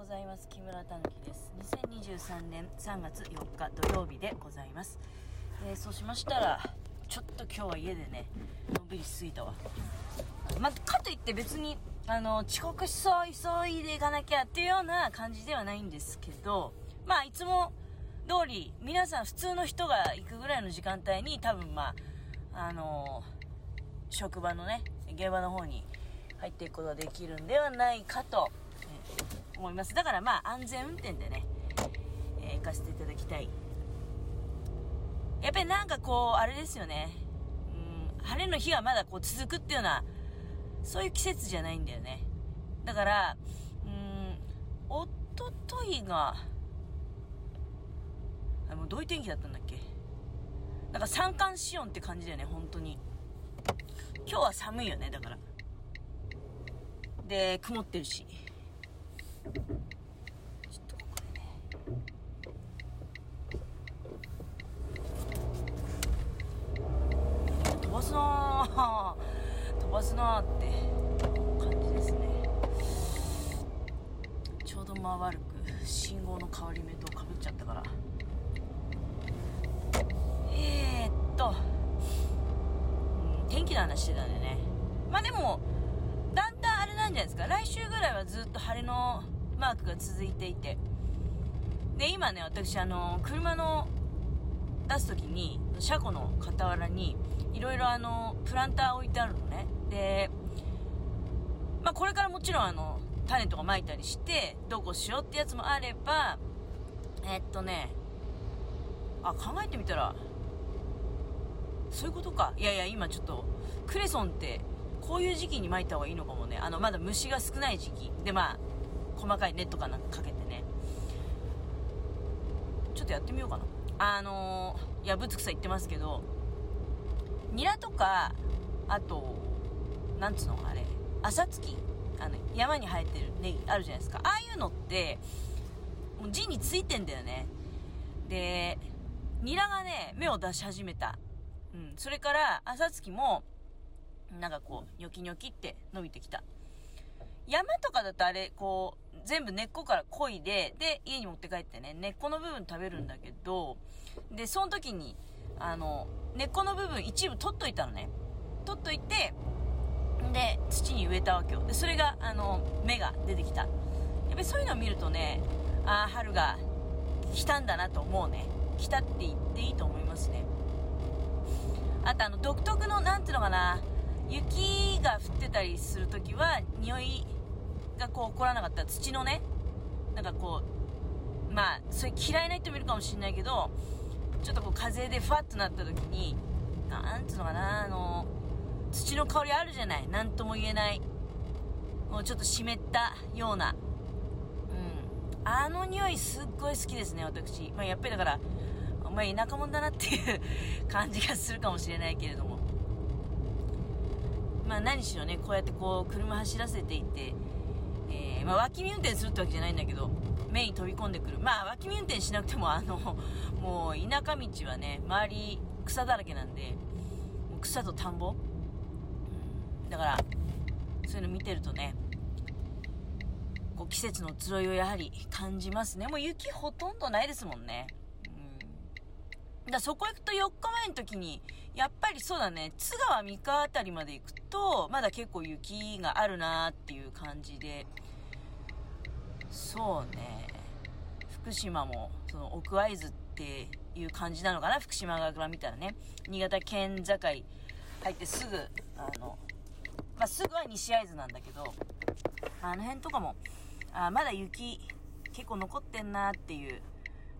ございます。木村たぬきです。2023年3月4日土曜日でございます、えー、そうしましたらちょっと今日は家でねのんびりしすぎたわ。ま、かといって別にあの遅刻しそう急いでいかなきゃっていうような感じではないんですけどまあいつも通り皆さん普通の人が行くぐらいの時間帯に多分まああのー、職場のね現場の方に入っていくことができるんではないかと、思います。だからまあ安全運転でね、えー、行かせていただきたい。やっぱりなんかこうあれですよね。うん晴れの日がまだこう続くっていうようなそういう季節じゃないんだよね。だからうんおとといがあもうどういう天気だったんだっけ？なんか三寒四温って感じだよね本当に。今日は寒いよねだから。で曇ってるし。ちょっとこれね飛ばすな飛ばすなって感じですねちょうど間悪く信号の変わり目とかぶっちゃったから。えー、っと、うん、天気の話してたんでね。まあでもんじゃないですか。来週ぐらいはずっと晴れのマークが続いていて。で今ね私あの車の出す時に車庫の傍らにいろいろあのプランター置いてあるのね。でまあこれからもちろんあの種とかまいたりしてどうこうしようってやつもあればえっとねあ考えてみたらそういうことか。いやいや今ちょっとクレソンってこういう時期に巻いた方がいいのかもね。あのまだ虫が少ない時期。でまあ細かいネットかなんかかけてね。ちょっとやってみようかな。あのー、いやぶつくさ言ってますけどニラとかあとなんつうのあれ朝月あの山に生えてるネギあるじゃないですか。ああいうのってもう地についてんだよね。でニラがね芽を出し始めた。うん。それから朝月もなんかこう、ニョキニョキって伸びてきた。山とかだとあれ、こう、全部根っこから漕いで、で、家に持って帰ってね、根っこの部分食べるんだけど、で、その時に、あの、根っこの部分一部取っといたのね。取っといて、で、土に植えたわけよ。で、それが、あの、芽が出てきた。やっぱりそういうのを見るとね、ああ、春が来たんだなと思うね。来たって言っていいと思いますね。あとあの、独特の、なんていうのかな、雪が降ってたりするときは匂いがこう起こらなかった。土のねなんかこうまあそれ嫌いな人もいるかもしれないけどちょっとこう風でふわっとなった時になんつうのかなあの土の香りあるじゃない何とも言えないもうちょっと湿ったような。うん。あの匂いすっごい好きですね私、まあ、やっぱりだからお前田舎者だなっていう感じがするかもしれないけれども。まあ、何しろねこうやってこう車走らせていって、まあ、脇見運転するってわけじゃないんだけど目に飛び込んでくる。まあ脇見運転しなくてもあのもう田舎道はね周り草だらけなんで草と田んぼ、だからそういうの見てるとねこう季節の移ろいをやはり感じますね。もう雪ほとんどないですもんね。うん。だそこ行くと4日前の時にやっぱりそうだね。津川三河辺りまで行くと、まだ結構雪があるなっていう感じで、そうね、福島も、その奥会津っていう感じなのかな、福島側から見たらね。新潟県境入ってすぐ、あの、まあ、すぐは西会津なんだけど、あの辺とかも、あまだ雪結構残ってんなっていう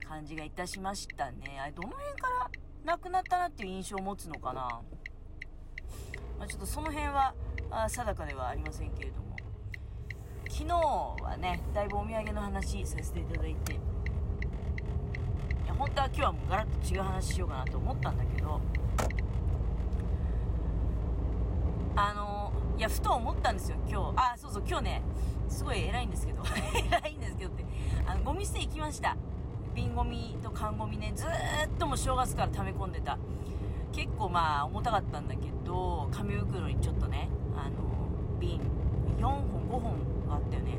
感じがいたしましたね。あれ、どの辺からなくなったなっていう印象を持つのかな？まあ、ちょっとその辺はあ定かではありませんけれども昨日はねだいぶお土産の話させていただいて。いや本当は今日はもうガラッと違う話しようかなと思ったんだけど。あのいやふと思ったんですよ今日。あそうそう今日ねすごい偉いんですけど。偉いんですけどって。あのゴミ捨て行きました。瓶ゴミと缶ゴミねずっともう正月から溜め込んでた。結構まあ重たかったんだけど紙袋にちょっとねあの瓶4本5本あったよね。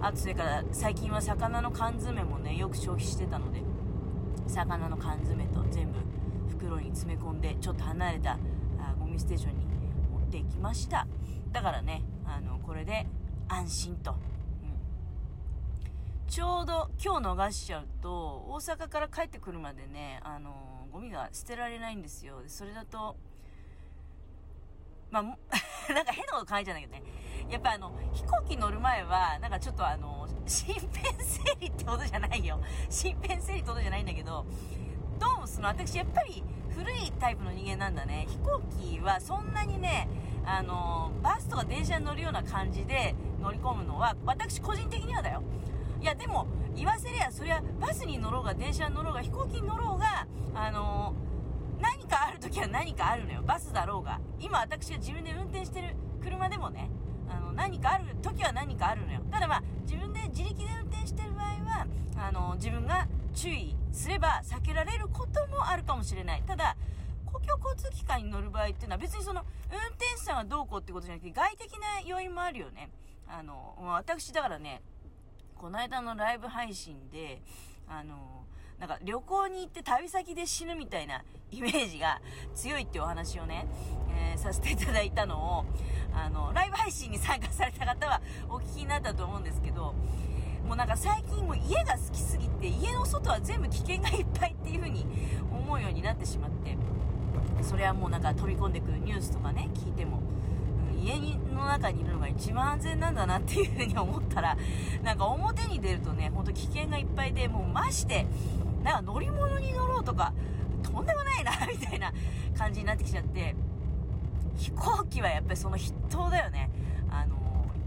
あとそれから最近は魚の缶詰もねよく消費してたので魚の缶詰と全部袋に詰め込んでちょっと離れたあゴミステーションに持っていきました。だからねあのこれで安心と、うん、ちょうど今日逃しちゃうと大阪から帰ってくるまでねあのゴミが捨てられないんですよ。それだとまあ、なんか変なこと考えちゃうんだけどね。やっぱあの、飛行機乗る前は、なんかちょっとあの、身辺整理ってことじゃないよ。身辺整理ってことじゃないんだけど、どうもその、私やっぱり古いタイプの人間なんだね。飛行機はそんなにね、あの、バスとか電車に乗るような感じで乗り込むのは、私個人的にはだよ。いや、でも、言わせりゃ、そりゃ、バスに乗ろうが、電車に乗ろうが、飛行機に乗ろうが、あの何かある時は何かあるのよ。バスだろうが。今私が自分で運転してる車でもね、あの、何かある時は何かあるのよ。ただまあ、自分で自力で運転してる場合は、あの、自分が注意すれば避けられることもあるかもしれない。ただ、公共交通機関に乗る場合っていうのは別にその運転手さんがどうこうってことじゃなくて外的な要因もあるよね。あの、私だからね、この間のライブ配信で、あの、なんか旅行に行って旅先で死ぬみたいなイメージが強いっていうお話をね、えー、させていただいたのを、あの、ライブ配信に参加された方はお聞きになったと思うんですけど、もうなんか最近も家が好きすぎて、家の外は全部危険がいっぱいっていう風に思うようになってしまって、それはもうなんか飛び込んでくるニュースとかね、聞いても、家の中にいるのが一番安全なんだなっていう風に思ったら、なんか表に出るとね、ほんと危険がいっぱいで、もうまして、なんか乗り物に乗ろうとか、とんでもないな、みたいな感じになってきちゃって、飛行機はやっぱりその筆頭だよね。あの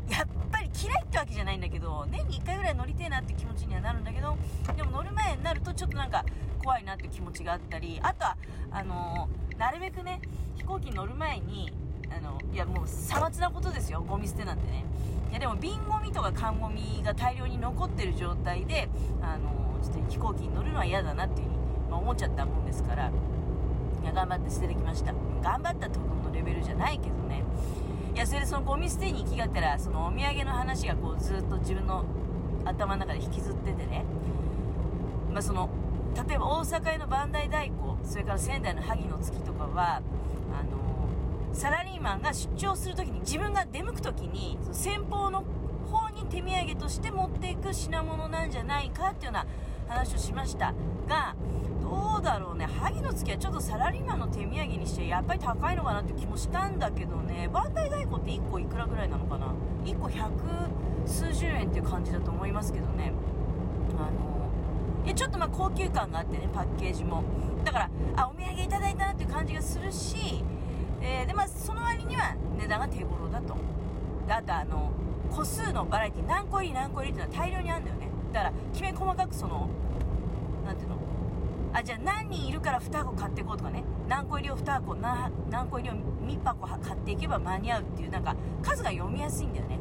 やっぱり嫌いってわけじゃないんだけど、年に1回ぐらい乗りてえなって気持ちにはなるんだけど、でも乗る前になるとちょっとなんか怖いなって気持ちがあったり、あとは、あのなるべくね、飛行機に乗る前に、あの、いやもうさまつなことですよ、ゴミ捨てなんてね。いやでも瓶ゴミとか缶ゴミが大量に残ってる状態で、あのちょっと飛行機に乗るのは嫌だなっていうふうに、まあ、思っちゃったもんですから、いや、頑張って捨ててきました。頑張ったってことのレベルじゃないけどね。いや、それでそのゴミ捨てに行きがてら、そのお土産の話がこうずっと自分の頭の中で引きずっててね。まあその、例えば大阪への磐梯太鼓、それから仙台の萩の月とかは、あのサラリーマンが出張するときに自分が出向くときに先方の方に手土産として持っていく品物なんじゃないかっていうような話をしました。がどうだろうね。萩の月はちょっとサラリーマンの手土産にしてやっぱり高いのかなって気もしたんだけどね。バンダイ太鼓って1個いくらぐらいなのかな？1個百数十円っていう感じだと思いますけどね。あのいちょっとまあ高級感があってねパッケージも。だからあお土産いただいたなっていう感じがするしえー、でまあその割には値段が手頃だと。であとあの個数のバラエティ何個入り何個入りっていうのは大量にあるんだよね。だからきめ細かくその何ていうの？あじゃあ何人いるから2箱買っていこうとかね。何個入りを2箱何個入りを3箱買っていけば間に合うっていうなんか数が読みやすいんだよね、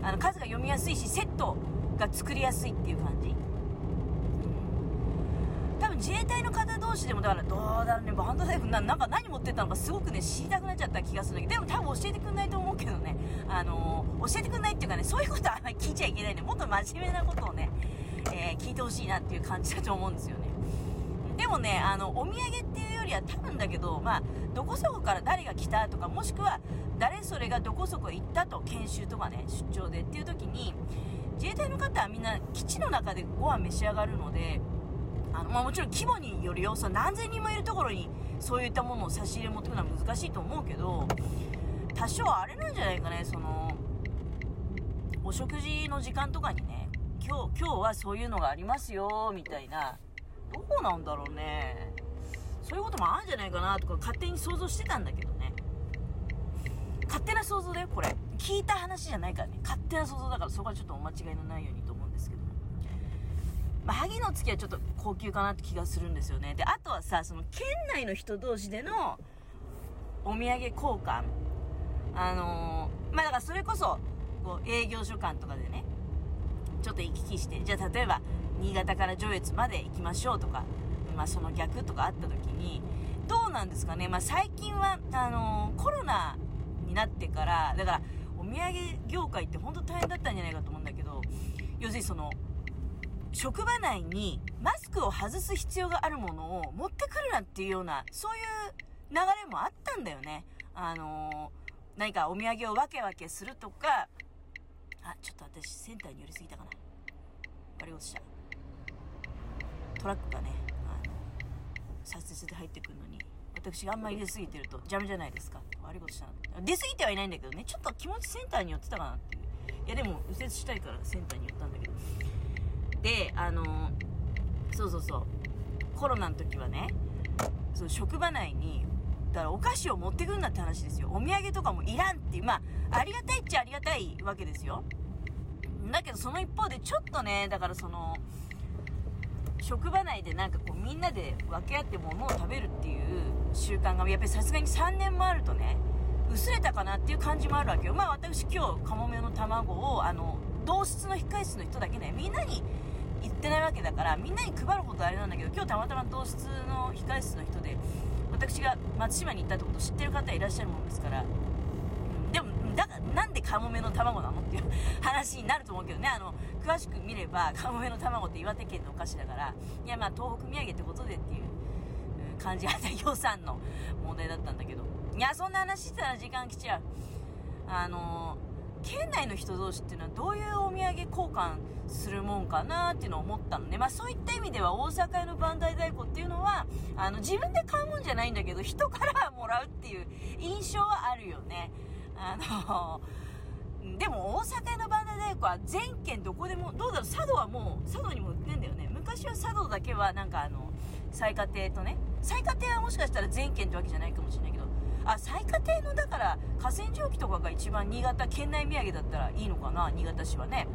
うん、あの数が読みやすいしセットが作りやすいっていう感じ。自衛隊の方同士でもだからどうだろうねバンドイフななんか何持ってったのかすごくね知りたくなっちゃった気がするんだけどでも多分教えてくんないと思うけどね。あのー、教えてくんないっていうかねそういうことはあんまり聞いちゃいけないね。もっと真面目なことをね、えー、聞いてほしいなっていう感じだと思うんですよね。でもねあのお土産っていうよりは多分だけどまあどこそこから誰が来たとかもしくは誰それがどこそこ行ったと研修とかね出張でっていう時に自衛隊の方はみんな基地の中でご飯召し上がるのであの、まあ、もちろん規模による要素何千人もいるところにそういったものを差し入れ持ってくのは難しいと思うけど多少あれなんじゃないかね。そのお食事の時間とかにね今日今日はそういうのがありますよみたいな。どうなんだろうね。そういうこともあるんじゃないかなとか勝手に想像してたんだけどね。勝手な想像だよこれ。聞いた話じゃないからね。勝手な想像だからそこはちょっとお間違いのないようにとまあ、萩の月はちょっと高級かなって気がするんですよね。で、あとはさ、その県内の人同士でのお土産交換。あのー、まあ、だからそれこそ、こう、営業所間とかでね、ちょっと行き来して、じゃあ例えば、新潟から上越まで行きましょうとか、まあ、その逆とかあった時に、どうなんですかね。まあ、最近は、あのー、コロナになってから、だから、お土産業界って本当大変だったんじゃないかと思うんだけど、要するにその職場内にマスクを外す必要があるものを持ってくるなっていうようなそういう流れもあったんだよね。あのー、何かお土産をわけわけするとか。あちょっと私センターに寄りすぎたかな。割り落ちた。トラックがねあの左折で入ってくるのに私があんまり出過ぎてると邪魔じゃないですか。悪いことしたな出過ぎてはいないんだけどねちょっと気持ちセンターに寄ってたかなっていう。いやでも右折したいからセンターに寄ったんだあのそうそうそう。コロナの時はねその職場内にだからお菓子を持ってくんなって話ですよ。お土産とかもいらんっていうまあありがたいっちゃありがたいわけですよ。だけどその一方でちょっとねだからその職場内でなんかこうみんなで分け合って物を食べるっていう習慣がやっぱりさすがに3年もあるとね薄れたかなっていう感じもあるわけよ。まあ私今日カモメの卵をあの同室の控室の人だけねみんなに言ってないわけだからみんなに配ることあれなんだけど今日たまたま同室の控室の人で私が松島に行ったってことを知ってる方いらっしゃるもんですから、うん、でもだなんでカモメの卵なのっていう話になると思うけどね。あの詳しく見ればカモメの卵って岩手県のお菓子だからいやまあ東北土産ってことでっていう感じがあった予算の問題だったんだけど。いやそんな話してたら時間来ちゃう。あの県内の人同士っていうのはどういうお土産交換するもんかなっていうのを思ったのね。まあそういった意味では大阪屋のバンダイ太鼓っていうのは、あの自分で買うもんじゃないんだけど、人からもらうっていう印象はあるよね。あの、でも大阪屋のバンダイ太鼓は全県どこでも、どうだろう、佐渡はもう、佐渡にも売ってんだよね。昔は佐渡だけはなんかあの、最下亭とね、最下亭はもしかしたら全県ってわけじゃないかもしれないけど、あ、最下亭のだから河川蒸気とかが一番新潟県内土産だったらいいのかな、新潟市はね。